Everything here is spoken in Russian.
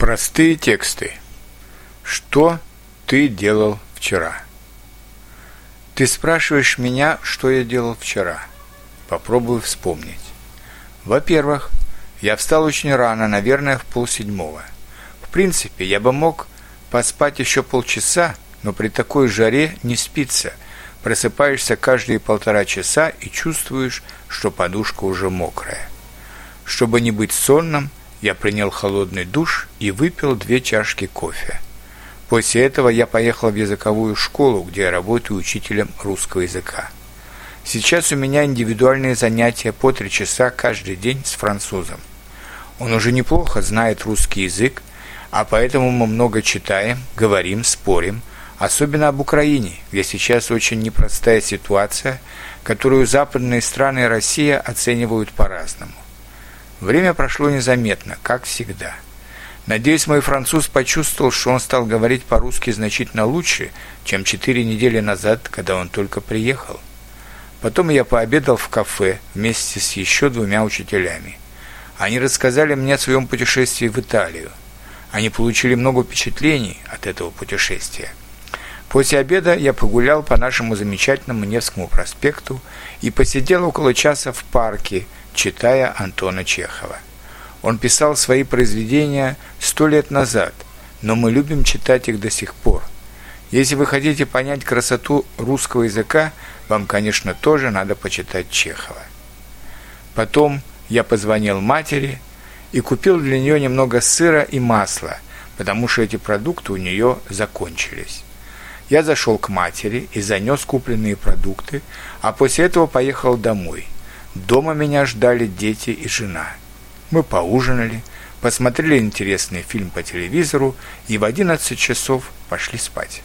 Простые тексты. Что ты делал вчера? Ты спрашиваешь меня, что я делал вчера. Попробую вспомнить. Во-первых, я встал очень рано, наверное, в полседьмого. В принципе, я бы мог поспать еще полчаса, но при такой жаре не спится. Просыпаешься каждые полтора часа и чувствуешь, что подушка уже мокрая. Чтобы не быть сонным, я принял холодный душ и выпил две чашки кофе. После этого я поехал в языковую школу, где я работаю учителем русского языка. Сейчас у меня индивидуальные занятия по три часа каждый день с французом. Он уже неплохо знает русский язык, а поэтому мы много читаем, говорим, спорим, особенно об Украине, где сейчас очень непростая ситуация, которую западные страны и Россия оценивают по-разному. Время прошло незаметно, как всегда. Надеюсь, мой француз почувствовал, что он стал говорить по-русски значительно лучше, чем четыре недели назад, когда он только приехал. Потом я пообедал в кафе вместе с еще двумя учителями. Они рассказали мне о своем путешествии в Италию. Они получили много впечатлений от этого путешествия. После обеда я погулял по нашему замечательному Невскому проспекту и посидел около часа в парке – читая Антона Чехова. Он писал свои произведения сто лет назад, но мы любим читать их до сих пор. Если вы хотите понять красоту русского языка, вам, конечно, тоже надо почитать Чехова. Потом я позвонил матери и купил для нее немного сыра и масла, потому что эти продукты у нее закончились. Я зашел к матери и занес купленные продукты, а после этого поехал домой – Дома меня ждали дети и жена. Мы поужинали, посмотрели интересный фильм по телевизору и в 11 часов пошли спать.